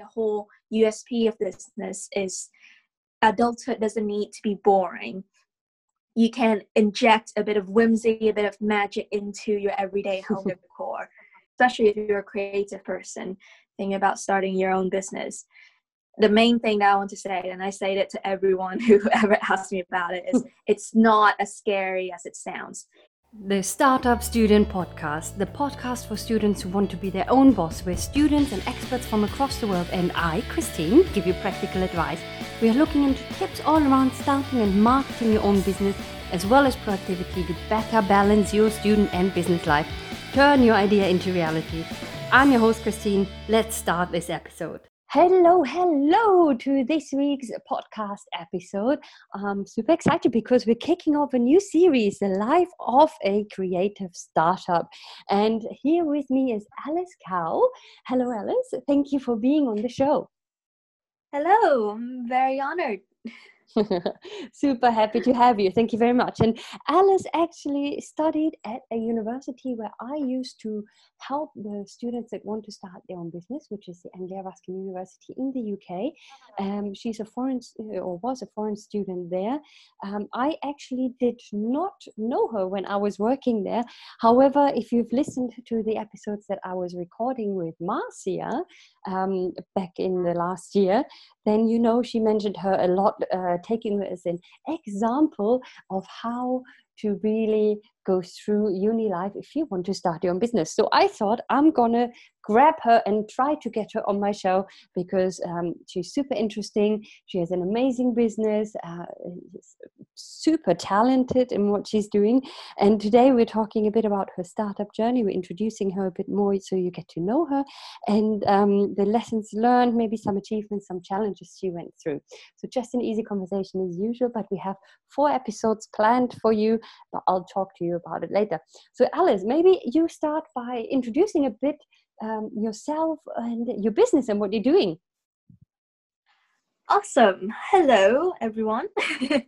the whole USP of this business is adulthood doesn't need to be boring. You can inject a bit of whimsy, a bit of magic into your everyday home decor, especially if you're a creative person thinking about starting your own business. The main thing that I want to say, and I say it to everyone who ever asks me about it, is it's not as scary as it sounds. The Startup Student Podcast, the podcast for students who want to be their own boss, where students and experts from across the world and I, Christine, give you practical advice. We are looking into tips all around starting and marketing your own business, as well as productivity to better balance your student and business life. Turn your idea into reality. I'm your host, Christine. Let's start this episode. Hello, hello to this week's podcast episode. I'm super excited because we're kicking off a new series, The Life of a Creative Startup. And here with me is Alice Cow. Hello, Alice. Thank you for being on the show. Hello, I'm very honored. Super happy to have you. Thank you very much. And Alice actually studied at a university where I used to help the students that want to start their own business, which is the Anglia Ruskin University in the UK. Um, she's a foreign or was a foreign student there. Um, I actually did not know her when I was working there. However, if you've listened to the episodes that I was recording with Marcia um, back in the last year, then you know she mentioned her a lot, uh, taking her as an example of how to really go through uni life if you want to start your own business. So I thought I'm gonna grab her and try to get her on my show because um, she's super interesting. She has an amazing business, uh, super talented in what she's doing. And today we're talking a bit about her startup journey. We're introducing her a bit more so you get to know her and um, the lessons learned, maybe some achievements, some challenges she went through. So just an easy conversation as usual, but we have four episodes planned for you, but I'll talk to you about it later. So Alice, maybe you start by introducing a bit um, yourself and your business and what you're doing. Awesome. Hello, everyone.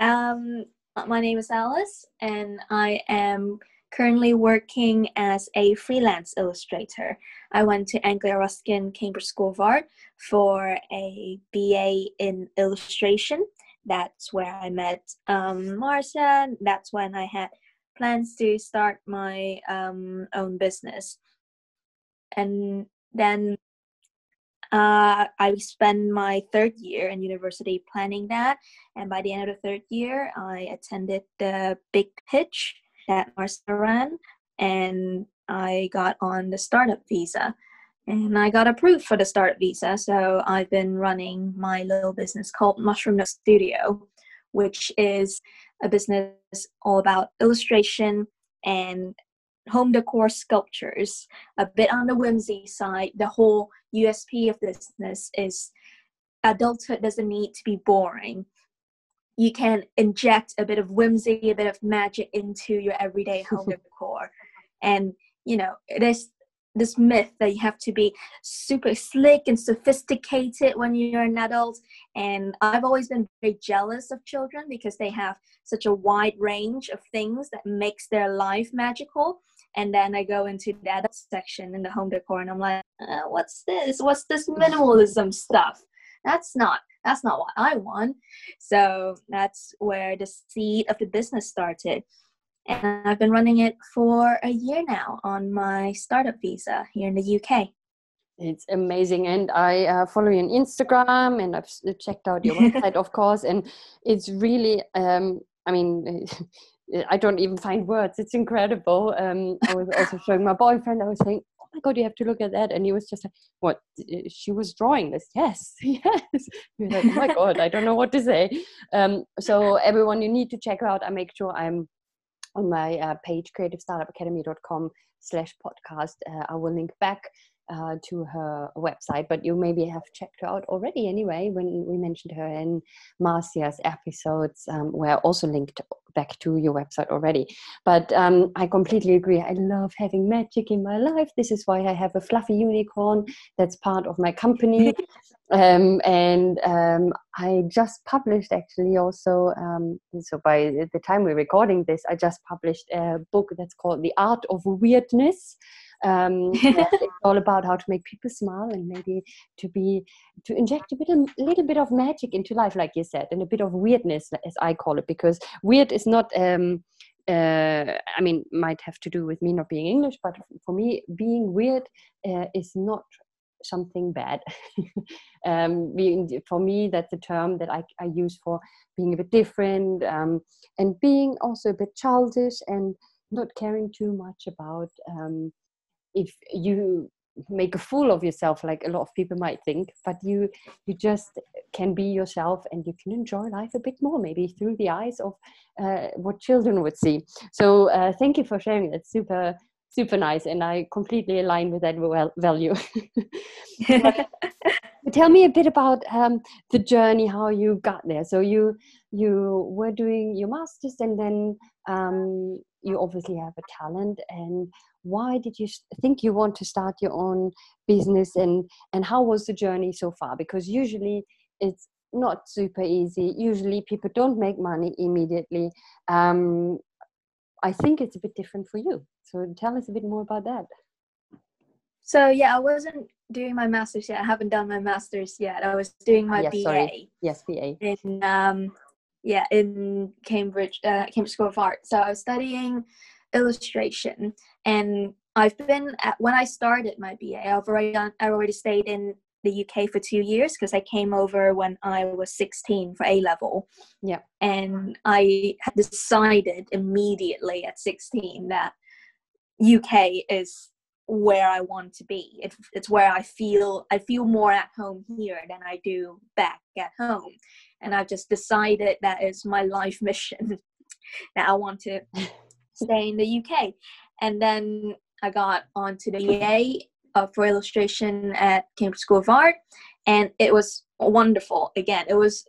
um, my name is Alice, and I am currently working as a freelance illustrator. I went to Anglia Ruskin Cambridge School of Art for a BA in illustration. That's where I met um, Marcia. And that's when I had plans to start my um, own business and then uh, I spent my third year in university planning that. And by the end of the third year, I attended the big pitch that Marcia ran, and I got on the startup visa. And I got approved for the startup visa. So I've been running my little business called Mushroom Nook Studio, which is a business all about illustration and home decor sculptures, a bit on the whimsy side. The whole USP of this business is adulthood doesn't need to be boring. You can inject a bit of whimsy, a bit of magic into your everyday home decor. And, you know, it is this myth that you have to be super slick and sophisticated when you're an adult. And I've always been very jealous of children because they have such a wide range of things that makes their life magical and then I go into the adult section in the home decor, and I'm like, uh, "What's this? What's this minimalism stuff? That's not that's not what I want." So that's where the seed of the business started, and I've been running it for a year now on my startup visa here in the UK. It's amazing, and I uh, follow you on Instagram, and I've checked out your website, of course, and it's really. Um, I mean, I don't even find words. It's incredible. Um, I was also showing my boyfriend. I was saying, "Oh my god, you have to look at that!" And he was just like, "What? She was drawing this? Yes, yes." You're like, "Oh my god, I don't know what to say." Um, so everyone, you need to check out. I make sure I'm on my uh, page, creativestartupacademy.com slash podcast. Uh, I will link back uh, to her website, but you maybe have checked her out already anyway when we mentioned her in Marcia's episodes, um, where I also linked back to your website already. But um, I completely agree. I love having magic in my life. This is why I have a fluffy unicorn that's part of my company. um, and um, I just published actually also, um, so by the time we're recording this, I just published a book that's called The Art of Weirdness um, it's all about how to make people smile and maybe to be to inject a bit a little bit of magic into life like you said and a bit of weirdness as i call it because weird is not um, uh, I mean, might have to do with me not being English, but for me, being weird uh, is not something bad. um, being, for me, that's a term that I, I use for being a bit different um, and being also a bit childish and not caring too much about um, if you make a fool of yourself like a lot of people might think but you you just can be yourself and you can enjoy life a bit more maybe through the eyes of uh, what children would see. So uh, thank you for sharing it super super nice and i completely align with that value. Tell me a bit about um, the journey how you got there. So you you were doing your masters and then um, you obviously have a talent and why did you think you want to start your own business and and how was the journey so far? Because usually it's not super easy. Usually people don't make money immediately. Um, i think it's a bit different for you. So tell us a bit more about that. So yeah i wasn't doing my master's yet. I haven't done my master's yet. I was doing my yes, ba sorry. yes ba in um yeah in cambridge uh, cambridge school of art. So i was studying illustration. And i've been at when i started my ba i've already done i already stayed in the uk for two years because i came over when i was 16 for a level. Yeah. And i had decided immediately at 16 that uk is where i want to be. It, it's where i feel i feel more at home here than i do back at home. And i've just decided that is my life mission that i want to stay in the UK. And then I got onto the BA uh, for illustration at Cambridge School of Art, and it was wonderful. Again, it was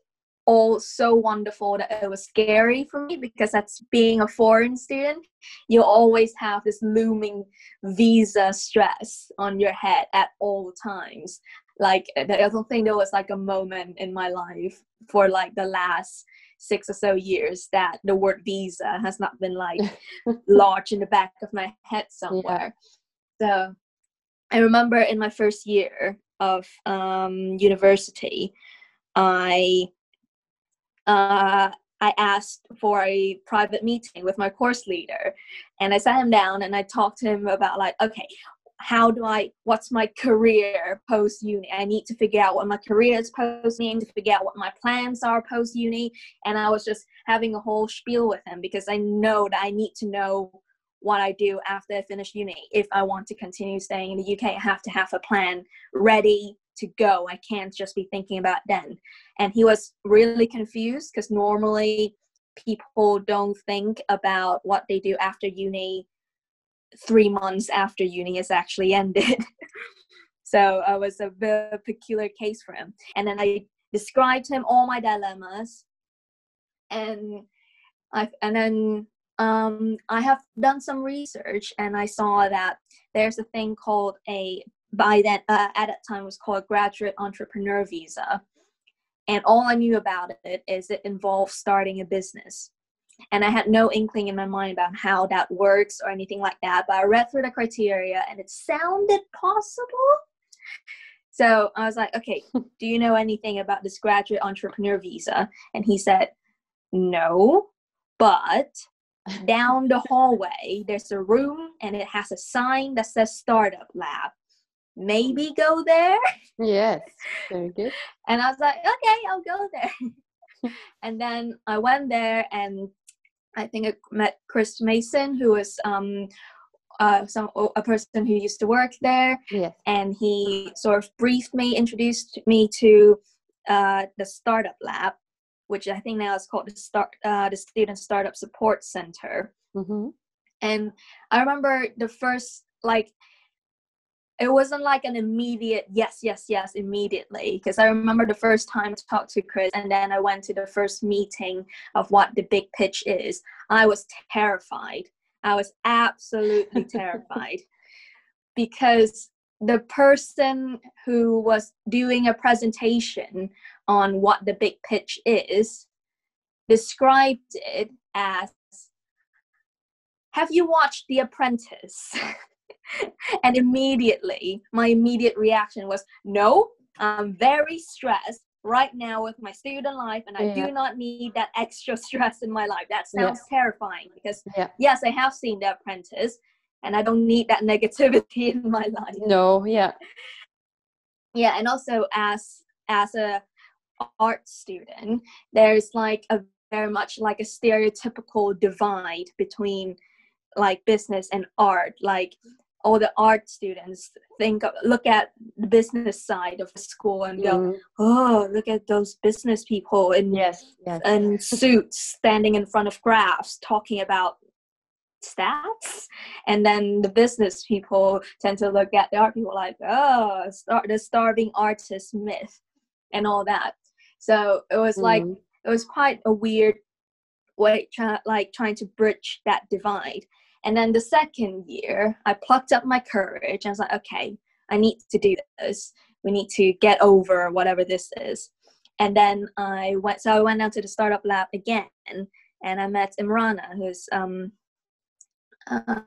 all so wonderful that it was scary for me because that's being a foreign student you always have this looming visa stress on your head at all times like i don't think there was like a moment in my life for like the last six or so years that the word visa has not been like large in the back of my head somewhere. Yeah. So I remember in my first year of um, university, I uh, I asked for a private meeting with my course leader, and I sat him down and I talked to him about like, okay, how do I, what's my career post uni? I need to figure out what my career is post uni, to figure out what my plans are post uni. And I was just having a whole spiel with him because I know that I need to know what I do after I finish uni. If I want to continue staying in the UK, I have to have a plan ready to go. I can't just be thinking about then. And he was really confused because normally people don't think about what they do after uni three months after uni has actually ended. so I was a very peculiar case for him. And then I described to him all my dilemmas, and I and then um, I have done some research, and I saw that there's a thing called a by that uh, at that time was called graduate entrepreneur visa. And all I knew about it is it involves starting a business and I had no inkling in my mind about how that works or anything like that. But I read through the criteria and it sounded possible. So I was like, okay, do you know anything about this graduate entrepreneur visa? And he said, no, but down the hallway, there's a room and it has a sign that says startup lab. Maybe go there. Yes, very good. And I was like, okay, I'll go there. and then I went there and I think I met Chris Mason, who was um, uh, some a person who used to work there, yeah. and he sort of briefed me, introduced me to uh, the startup lab, which I think now is called the start uh, the Student Startup Support Center. Mm-hmm. And I remember the first like it wasn't like an immediate yes yes yes immediately because i remember the first time i talked to chris and then i went to the first meeting of what the big pitch is. I was terrified. I was absolutely terrified. Because the person who was doing a presentation on what the big pitch is described it as have you watched the apprentice and immediately, my immediate reaction was, no, I'm very stressed right now with my student life and I yeah. do not need that extra stress in my life. That sounds terrifying because yeah. yes, I have seen The Apprentice and I don't need that negativity in my life. No, yeah. Yeah, and also as as a art student, there's like a very much like a stereotypical divide between like business and art. Like all the art students think of, look at the business side of the school and go, mm. oh, look at those business people in yes, yes. in suits standing in front of graphs talking about stats and then the business people tend to look at the art people like oh star- the starving artist myth and all that so it was mm. like it was quite a weird way try- like trying to bridge that divide and then the second year, I plucked up my courage. I was like, okay, I need to do this. We need to get over whatever this is. And then I went, so I went down to the startup lab again, and I met Imrana, who's um, uh,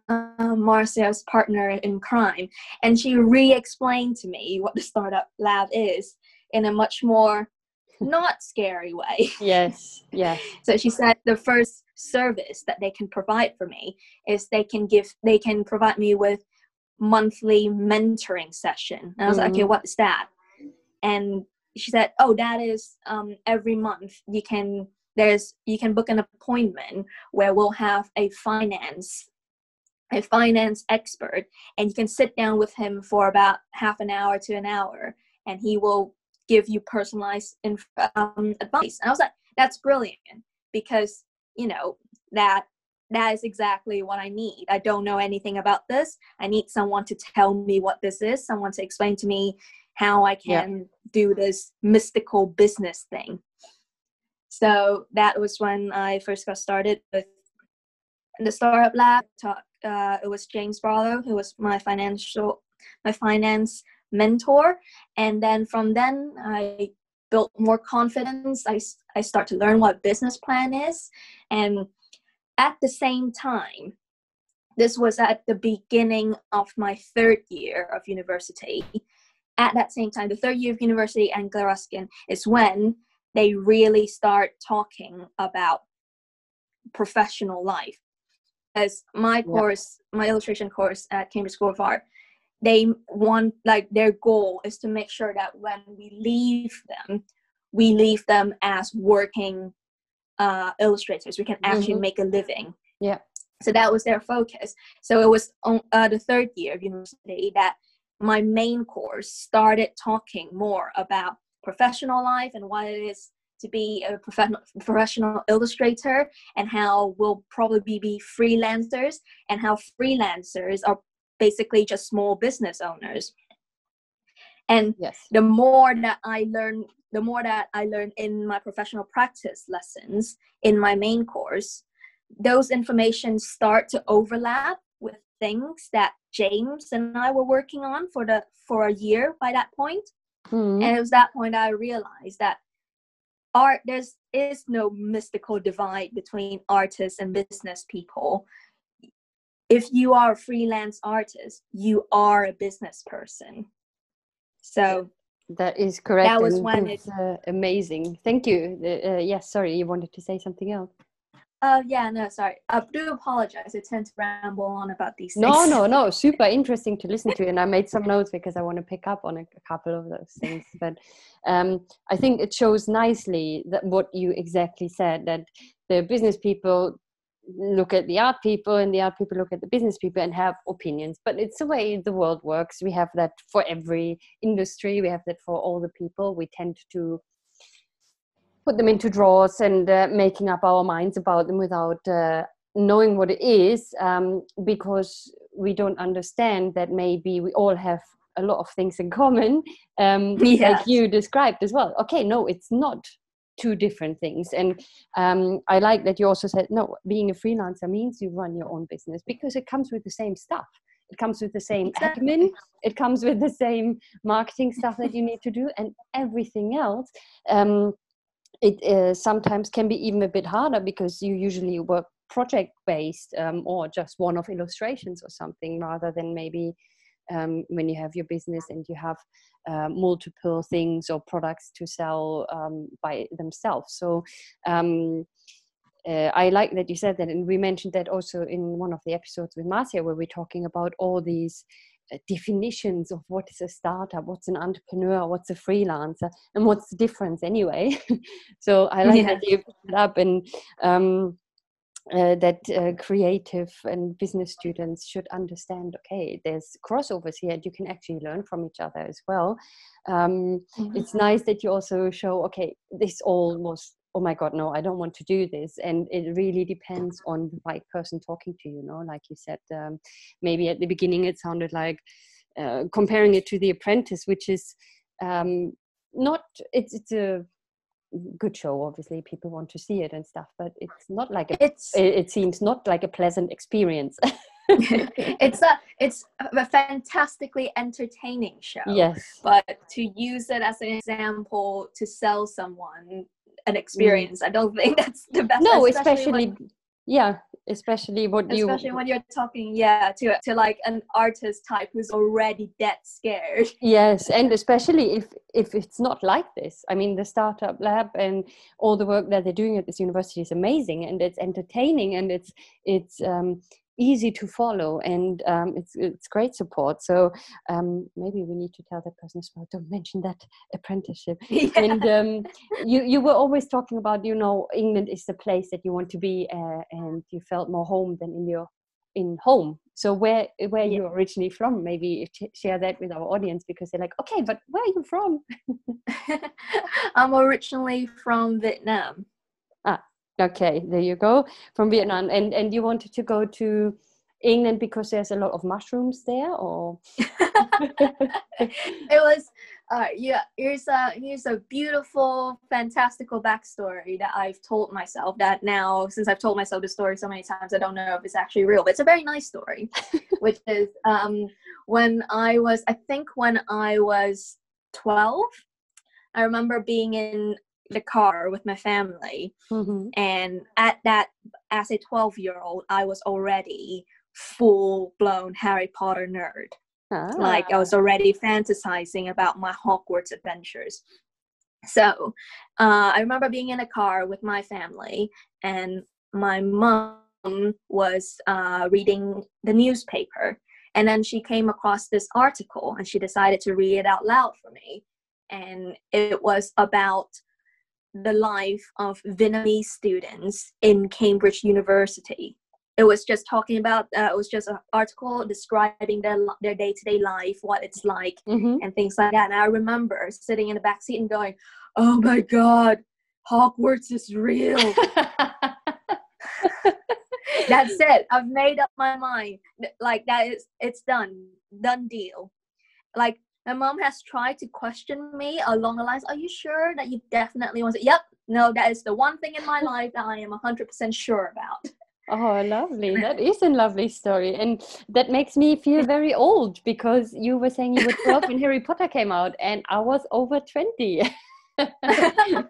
Marcia's partner in crime, and she re-explained to me what the startup lab is in a much more not scary way. Yes, yes. so she said the first service that they can provide for me is they can give they can provide me with monthly mentoring session. And I was mm-hmm. like, okay, mm-hmm. what is that? And she said, oh, that is um, every month you can there's you can book an appointment where we'll have a finance a finance expert and you can sit down with him for about half an hour to an hour and he will give you personalized inf- um, advice. And I was like, that's brilliant because, you know, that that is exactly what I need. I don't know anything about this. I need someone to tell me what this is, someone to explain to me how I can yeah. do this mystical business thing. So that was when I first got started with the startup lab. Talk, uh, it was James Barlow who was my financial, my finance mentor and then from then i built more confidence. I, I start to learn what business plan is. And at the same time this was at the beginning of my third year of university. At that same time the third year of university and Ruskin is when they really start talking about professional life. As my course my illustration course at cambridge school of art they want like their goal is to make sure that when we leave them we leave them as working uh, illustrators. We can actually mm-hmm. make a living. Yeah. So that was their focus. So it was on uh, the third year of university that my main course started talking more about professional life and what it is to be a professional professional illustrator and how we'll probably be freelancers and how freelancers are basically just small business owners and yes. the more that i learn the more that i learn in my professional practice lessons in my main course those information start to overlap with things that james and i were working on for the for a year by that point mm-hmm. and it was that point i realized that art there's is no mystical divide between artists and business people if you are a freelance artist, you are a business person. So that is correct. That was when it's uh, amazing. Thank you. Uh, yes, sorry, you wanted to say something else. Uh, yeah, no, sorry. I do apologize. I tend to ramble on about these things. No, no, no. Super interesting to listen to. And I made some notes because I want to pick up on a, a couple of those things. But um, I think it shows nicely that what you exactly said that the business people look at the art people and the art people look at the business people and have opinions. But it's the way the world works. We have that for every industry. We have that for all the people. We tend to put them into drawers and uh, making up our minds about them without uh, knowing what it is um, because we don't understand that maybe we all have a lot of things in common um, yes. like you described as well. Okay no it's not two different things. And um, i like that you also said no being a freelancer means you run your own business because it comes with the same stuff. It comes with the same admin. It comes with the same marketing stuff that you need to do and everything else um, it uh, sometimes can be even a bit harder because you usually work project based um, or just one of illustrations or something rather than maybe um, when you have your business and you have uh, multiple things or products to sell um, by themselves. So um, uh, I like that you said that, and we mentioned that also in one of the episodes with Marcia, where we're talking about all these uh, definitions of what is a startup, what's an entrepreneur, what's a freelancer, and what's the difference anyway. so I like yeah. that you put it up and. Um, uh, that uh, creative and business students should understand okay there's crossovers here and you can actually learn from each other as well. Um, mm-hmm. it's nice that you also show okay this all was oh my god no i don't want to do this. And it really depends on the right person talking to you know like you said um, maybe at the beginning it sounded like uh, comparing it to the apprentice which is um, not it's it's a good show obviously people want to see it and stuff but it's not like a, it's it, it seems not like a pleasant experience it's a it's a fantastically entertaining show yes but to use it as an example to sell someone an mm. experience. Mm. I don't think that's the best. No, especially, especially when, yeah, especially what you especially when you're talking yeah to to like an artist type who's already dead scared. Yes, and especially if if it's not like this. I mean, the startup lab and all the work that they're doing at this university is amazing, and it's entertaining, and it's it's um, easy to follow and um, it's it's great support. So um, maybe we need to tell that person as well don't mention that apprenticeship. Yeah. and um, you you were always talking about you know england is the place that you want to be uh, and you felt more home than in your in home. So where where yeah. you're originally from maybe share that with our audience because they're like okay but where are you from? I'm originally from vietnam. Ah Okay, there you go from Vietnam, and and you wanted to go to England because there's a lot of mushrooms there, or it was. Uh, yeah, here's a here's a beautiful, fantastical backstory that I've told myself. That now, since I've told myself the story so many times, I don't know if it's actually real. But it's a very nice story, which is um, when I was, I think, when I was twelve. I remember being in the car with my family. Mm-hmm. and at that as a 12 year old i was already full blown harry potter nerd. Ah. like i was already fantasizing about my hogwarts adventures. So uh, i remember being in a car with my family and my mom was uh, reading the newspaper. And then she came across this article and she decided to read it out loud for me. And it was about the life of Vietnamese students in Cambridge University. It was just talking about. Uh, it was just an article describing their their day to day life, what it's like, mm-hmm. and things like that. And I remember sitting in the back seat and going, "Oh my god, Hogwarts is real." That's it. I've made up my mind. Like that is it's done. Done deal. Like my mom has tried to question me along the lines, are you sure that you definitely want to? Yep, no, that is the one thing in my life that I am 100% sure about. Oh, lovely. That is a lovely story. And that makes me feel very old because you were saying you were 12 when Harry Potter came out and I was over 20. I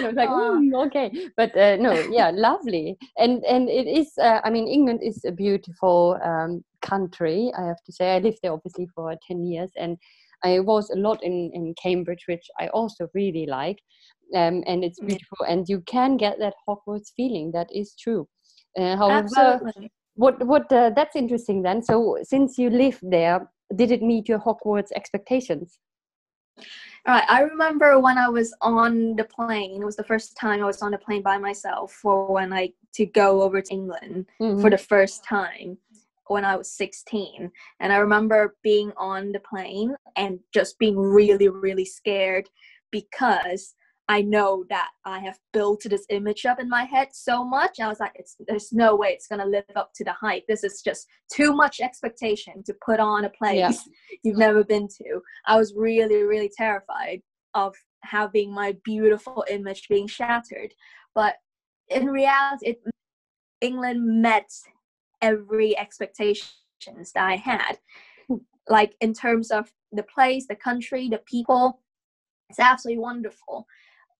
was like, mm, okay, but uh, no, yeah, lovely, and and it is. Uh, I mean, England is a beautiful um, country. I have to say, I lived there obviously for ten years, and I was a lot in in Cambridge, which I also really like, um, and it's beautiful, and you can get that Hogwarts feeling. That is true. Uh, however, Absolutely. what what uh, that's interesting then. So since you lived there, did it meet your Hogwarts expectations? All right. I remember when I was on the plane. It was the first time I was on a plane by myself for when I to go over to England mm-hmm. for the first time when I was 16. And I remember being on the plane and just being really, really scared because I know that I have built this image up in my head so much. I was like, it's, there's no way it's going to live up to the hype. This is just too much expectation to put on a place yeah. you've never been to. I was really, really terrified of having my beautiful image being shattered. But in reality, it, England met every expectations that I had. Like in terms of the place, the country, the people, it's absolutely wonderful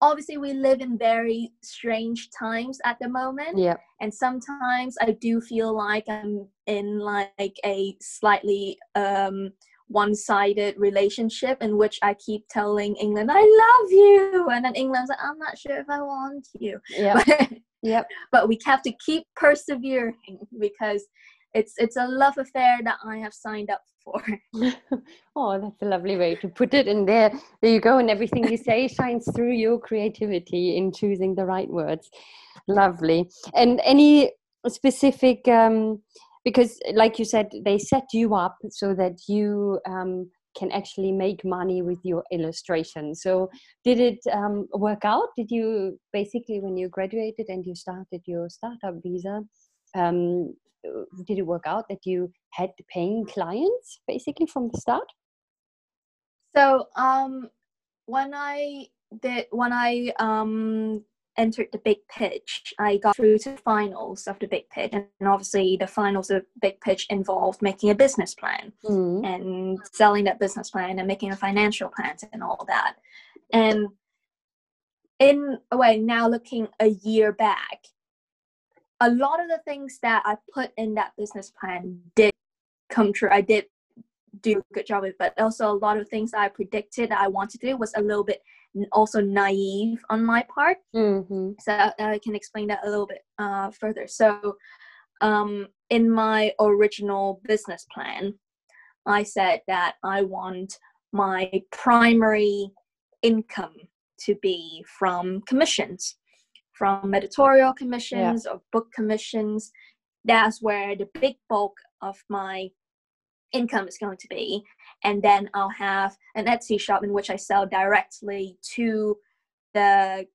obviously we live in very strange times at the moment Yeah. and sometimes i do feel like i'm in like a slightly um one-sided relationship in which i keep telling england i love you and then england's like i'm not sure if i want you Yeah. Yep. but we have to keep persevering because it's it's a love affair that i have signed up for oh, that's a lovely way to put it. And there, there you go. And everything you say shines through your creativity in choosing the right words. Lovely. And any specific, um, because like you said, they set you up so that you um, can actually make money with your illustration. So, did it um, work out? Did you basically, when you graduated and you started your startup visa, um, did it work out that you had paying clients basically from the start? So um when I did when I um entered the big pitch, I got through to finals of the big pitch. And obviously the finals of big pitch involved making a business plan Mm. and selling that business plan and making a financial plan and all that. And in a way, now looking a year back, a lot of the things that I put in that business plan did come true. I did do a good job with, it, but also a lot of things I predicted that I wanted to do was a little bit also naive on my part. hmm So I I can explain that a little bit uh, further. So, um, in my original business plan, I said that I want my primary income to be from commissions, from editorial commissions or book commissions. That's where the big bulk of my income is going to be. And then I'll have an Etsy shop in which I sell directly to the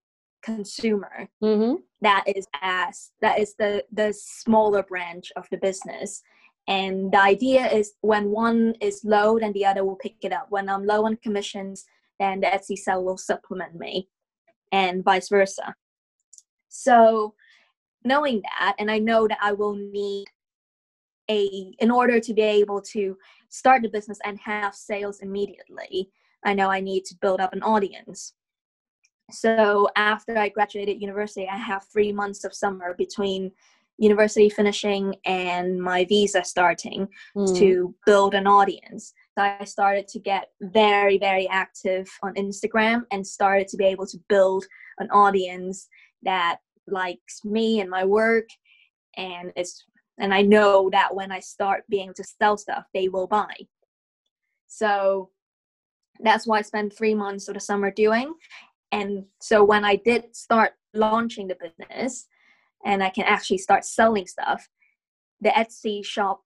consumer. Hmm that is as that is the the smaller branch of the business. And the idea is when one is low then the other will pick it up. When i'm low on commissions then the etsy sell will supplement me and vice versa so knowing that and i know that i will need a in order to be able to start the business and have sales immediately i know i need to build up an audience so after I graduated university, I have three months of summer between university finishing and my visa starting Mm. to build an audience. So I started to get very, very active on Instagram and started to be able to build an audience that likes me and my work and it's and I know that when I start being able to sell stuff, they will buy. So that's what I spent three months of the summer doing. And so when I did start launching the business and I can actually start selling stuff, the Etsy shop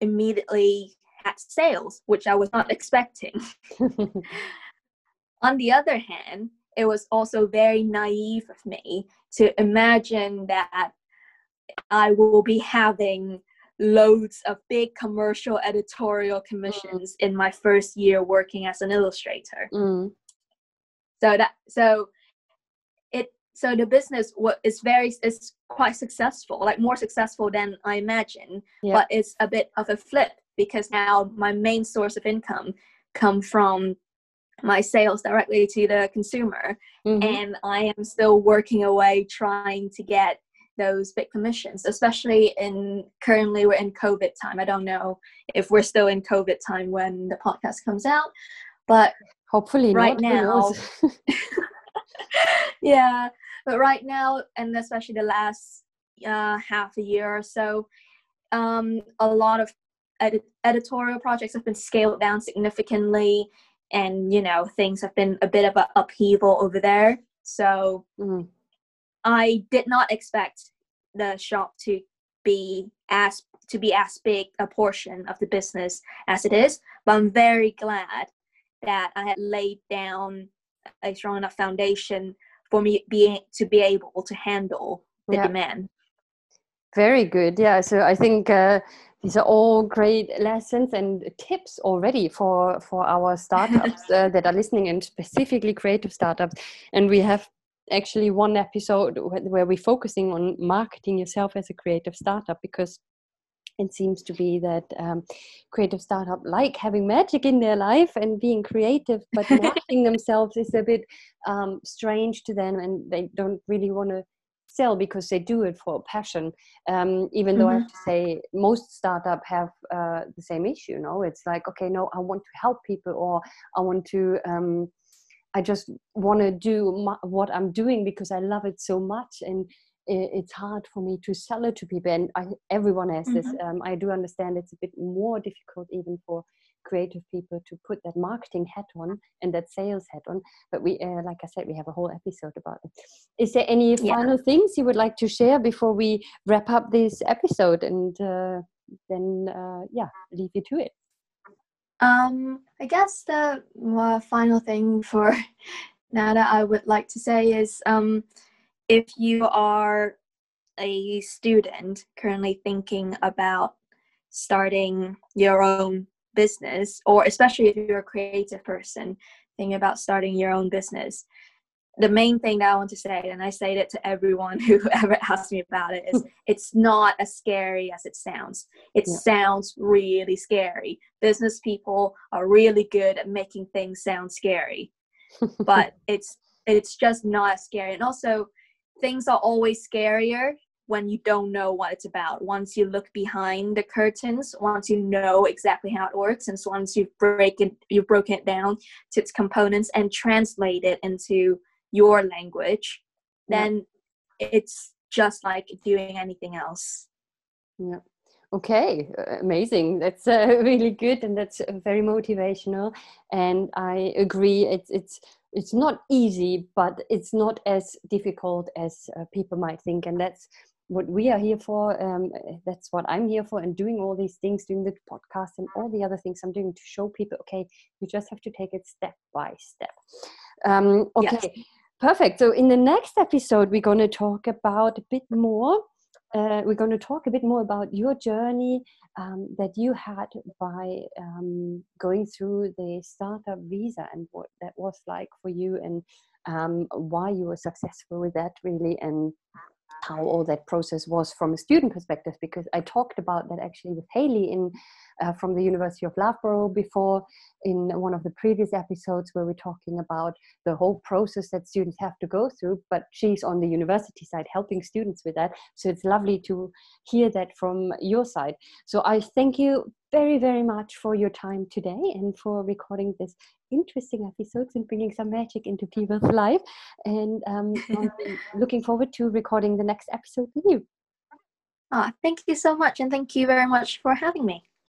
immediately had sales, which I was not expecting. On the other hand, it was also very naive of me to imagine that I will be having loads of big commercial editorial commissions in my first year working as an illustrator Mm. so that so it so the business is very is quite successful like more successful than i imagine. Yeah. but it's a bit of a flip because now my main source of income come from my sales directly to the consumer Mhm. and i am still working away trying to get those big commissions especially in currently we're in covid time i don't know if we're still in covid time when the podcast comes out but Hopefully right knows? yeah but right now and especially the last uh, half a year or so um, a lot of edit- editorial projects have been scaled down significantly and you know things have been a bit of an upheaval over there so Mm. i did not expect the shop to be as to be as big a portion of the business as it is but i'm very glad that i had laid down a strong enough foundation for me being to be able to handle the Yeah. demand Very good. Yeah. So I think uh, these are all great lessons and tips already for for our startups uh, that are listening, and specifically creative startups. And we have actually one episode where, where we're focusing on marketing yourself as a creative startup because it seems to be that um, creative startup like having magic in their life and being creative but marketing themselves is a bit um, strange to them and they don't really want to sell because they do it for passion um, even though mm-hmm. i have to say most startup have uh, the same issue no it's like okay no i want to help people or i want to um, i just want to do my, what i'm doing because i love it so much and it's hard for me to sell it to people and I, everyone has mm-hmm. this um, i do understand it's a bit more difficult even for creative people to put that marketing hat on and that sales hat on. But we uh, like i said we have a whole episode about it. Is there any yeah. final things you would like to share before we wrap up this episode? And uh, then uh, yeah leave you to it. Um i guess the uh, final thing for now that i would like to say is um if you are a student currently thinking about starting your own business, or especially if you're a creative person thinking about starting your own business, the main thing that I want to say, and I say that to everyone who ever asks me about it, is it's not as scary as it sounds. It yeah. sounds really scary. Business people are really good at making things sound scary, but it's it's just not scary. And also, things are always scarier when you don't know what it's about. Once you look behind the curtains, once you know exactly how it works, and so once you've broken you've broken it down to its components and translate it into your language, then yeah. it's just like doing anything else. Yeah. Okay, amazing. That's uh, really good, and that's uh, very motivational. And I agree. It's it's it's not easy, but it's not as difficult as uh, people might think, and that's what we are here for. Um, that's what I'm here for, and doing all these things, doing the podcast and all the other things I'm doing to show people. Okay, you just have to take it step by step. Um, okay, yes. perfect. So in the next episode, we're going to talk about a bit more uh, we're going to talk a bit more about your journey um, that you had by um, going through the startup visa and what that was like for you and um, why you were successful with that really and how all that process was from a student perspective because I talked about that actually with Haley in uh, from the University of Loughborough before in one of the previous episodes where we're talking about the whole process that students have to go through but she's on the university side helping students with that. So it's lovely to hear that from your side. So I thank you very very much for your time today and for recording this interesting episodes and bringing some magic into people's life. And um, looking forward to recording the next episode with you. Ah, oh, thank you so much, and thank you very much for having me.